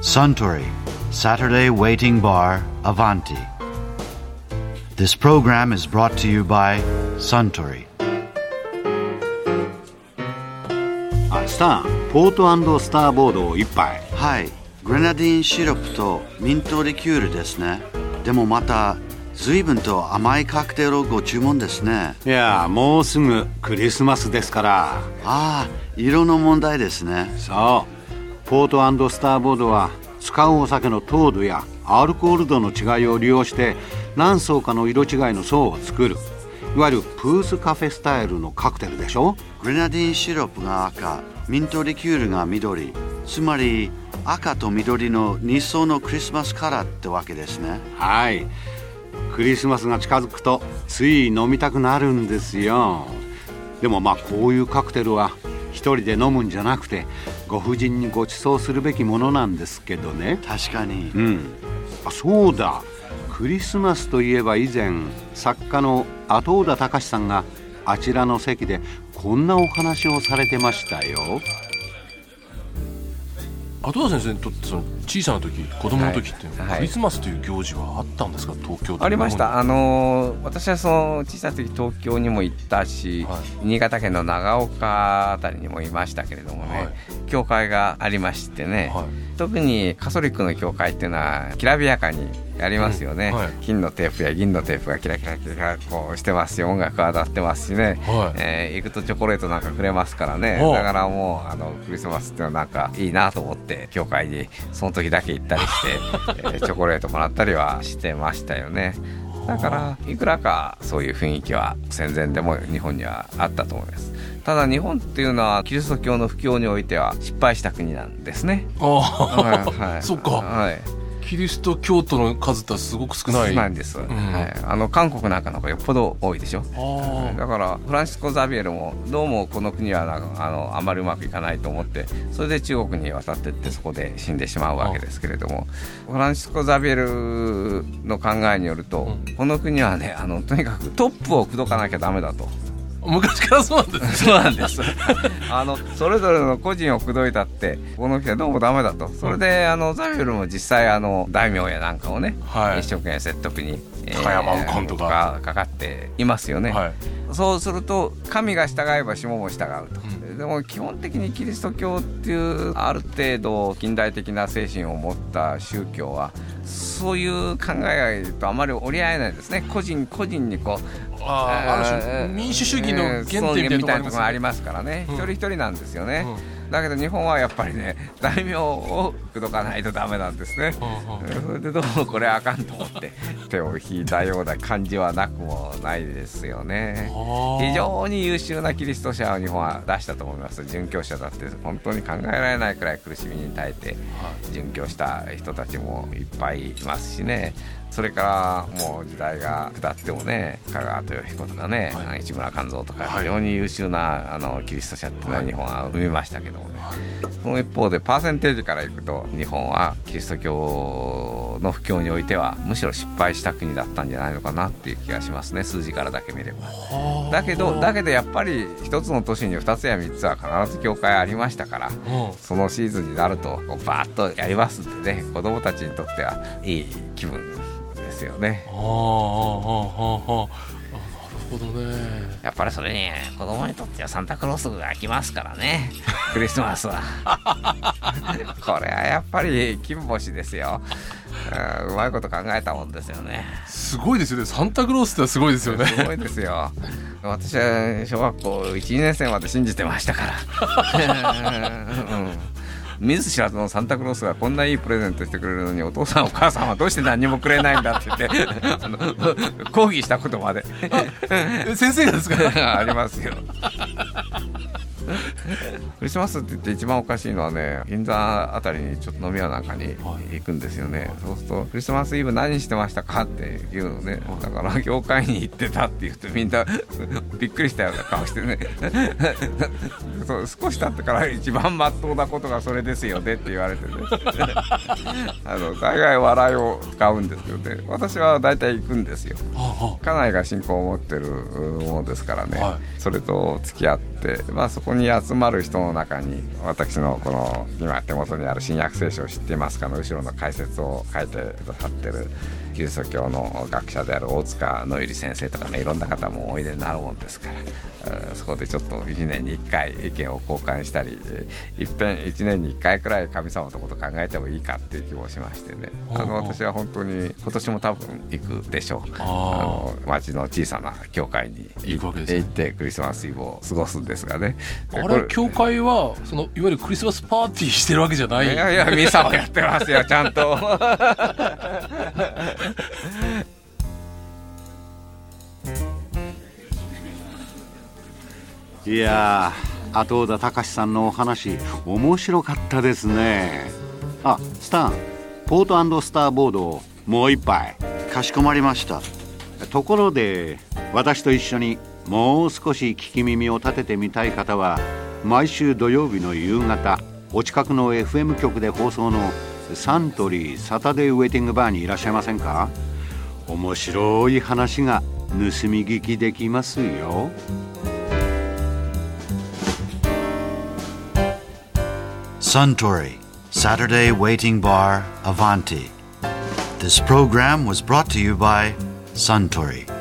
Suntory Saturday Waiting Bar Avanti. This program is brought to you by Suntory. あスターポートスターボードを一杯はい、グレナディンシロップとミントリキュールですね。でもまた、随分と甘いカクテルをご注文ですね。いやもうすぐクリスマスですからああ、色の問題ですね。そうポートスターボードは使うお酒の糖度やアルコール度の違いを利用して何層かの色違いの層を作るいわゆるプースカフェスタイルのカクテルでしょ？グレナディンシロップが赤、ミントリキュールが緑。つまり、赤と緑の2層のクリスマスカラーってわけですね。はいクリスマスが近づくとつい飲みたくなるんですよでもまあこういうカクテルは一人で飲むんじゃなくてご婦人にご馳走するべきものなんですけどね。確かに。うん。あそうだ。クリスマスといえば以前作家の後尾田隆さんがあちらの席でこんなお話をされてましたよ。後田先生にとってその小さな時子供の時って、はいはい。クリスマスという行事はあったんですか？東京ありました。あのー私はその小さい時東京にも行ったし、はい。新潟県の長岡あたりにもいましたけれどもね、はい教会がありましてね、はい。特にカソリックの教会っていうのはきらびやかにやりますよね、うん。はい。金のテープや銀のテープがキラキラキラこうしてますし音楽が当たってますしね、はい。えー行くとチョコレートなんかくれますからね。だからもうあのクリスマスっていうのはなんかいいなと思って教会にその時だけ行ったりして、えーチョコレートもらったりはしてましたよね。だからいくらかそういう雰囲気は戦前でも日本にはあったと思いますただ日本っていうのはキリスト教の布教においては失敗した国なんですね。ああ、はいはい。そっか。はい。キリスト教徒の数ってすごく少ない。少ないんです、ん。はい、あの韓国なんかの方がよっぽど多いでしょ。あだからフランシスコ・ザビエルもどうもこの国はあのあまりうまくいかないと思ってそれで中国に渡ってってそこで死んでしまうわけですけれどもフランシスコ・ザビエルの考えによると、この国はねあのとにかくトップを口説かなきゃダメだと。昔からそうなんですそうなんです。あの、それぞれの個人を口説いたって、この人はどうもダメだと。それで、あの、ザビエルも実際、あの、大名やなんかをね、はい一生懸命説得に、え高山右近とかかかっていますよね。はいそうすると、神が従えば下も従うと。でも基本的にキリスト教っていうある程度近代的な精神を持った宗教はそういう考えとあまり折り合えないですね個人個人にこうあるえー種民主主義の原点みたいなところありますころがありねますからね、うん。一人一人なんですよね、うだけど日本はやっぱりね大名を口説かないとダメなんですね、それでどうもこれあかんと思って手を引いたような感じはなくもないですよね。非常に優秀なキリスト者を日本は出したと思います。殉教者だって本当に考えられないくらい苦しみに耐えて殉教した人たちもいっぱいいますしね。それからもう時代が下ってもね香川豊彦とかね、市村勘三とかはい。非常に優秀なあのキリスト者っていうのははい。日本は生みましたけどもう一方でパーセンテージからいくと日本はキリスト教の布教においてはむしろ失敗した国だったんじゃないのかなっていう気がしますね。数字からだけ見れば。だけどだけどやっぱり一つの都市に2つや3つは必ず教会ありましたから、うん、そのシーズンになるとこうバーッとやりますってね子どもたちにとってはいい気分ですよね。はははほどね。やっぱりそれに子供にとってはサンタクロースが来ますからね。クリスマスは。これはやっぱり金星ですよ。うまいこと考えたもんですよね。すごいですよね。サンタクロースってすごいですよね。すごいですよ。私は小学校1、2年生まで信じてましたから。うん見ず知らずのサンタクロースがこんないいプレゼントしてくれるのにお父さんお母さんはどうして何もくれないんだって言って あの抗議したことまでえ 先生がですか？ありますよ。クリスマスって言って一番おかしいのはね銀座あたりにちょっと飲み屋なんかに行くんですよね、そうすると「クリスマスイブ何してましたか?」って言うのね。だから業界に行ってたって言うとみんな びっくりしたような顔してね。そう少し経ってから一番まっとうなことがそれですよねって言われてね。あの大概笑いを使うんですけどね。私は大体行くんですよ。あ家内が信仰を持ってるものですからね、はそれと付き合って、まあ、そここに集まる人の中に私のこの今手元にある新約聖書を知っていますかの後ろの解説を書いてくださってるキリスト教の学者である大塚野入先生とかねいろんな方もおいでになるもんですからそこでちょっと1年に1回意見を交換したりいっぺん1年に1回くらい神様のこと考えてもいいかっていう気もしましてね。あの私は本当に今年も多分行くでしょう。あの町の小さな教会に行ってクリスマスイブを過ごすんですがね。あれ？教会はそのいわゆるクリスマスパーティーしてるわけじゃない？いやいやミサをやってますよちゃんと いや後田隆さんのお話面白かったですね。あスタンポートスターボードをもう一杯。かしこまりましたところで私と一緒にもう少し聞き耳を立ててみたい方は毎週土曜日の夕方お近くの FM 局で放送のサントリーサタデーウェイティングバーにいらっしゃいませんか面白い話が盗み聞きできますよ。Suntory Saturday Waiting Bar Avanti. This program was brought to you by Suntory.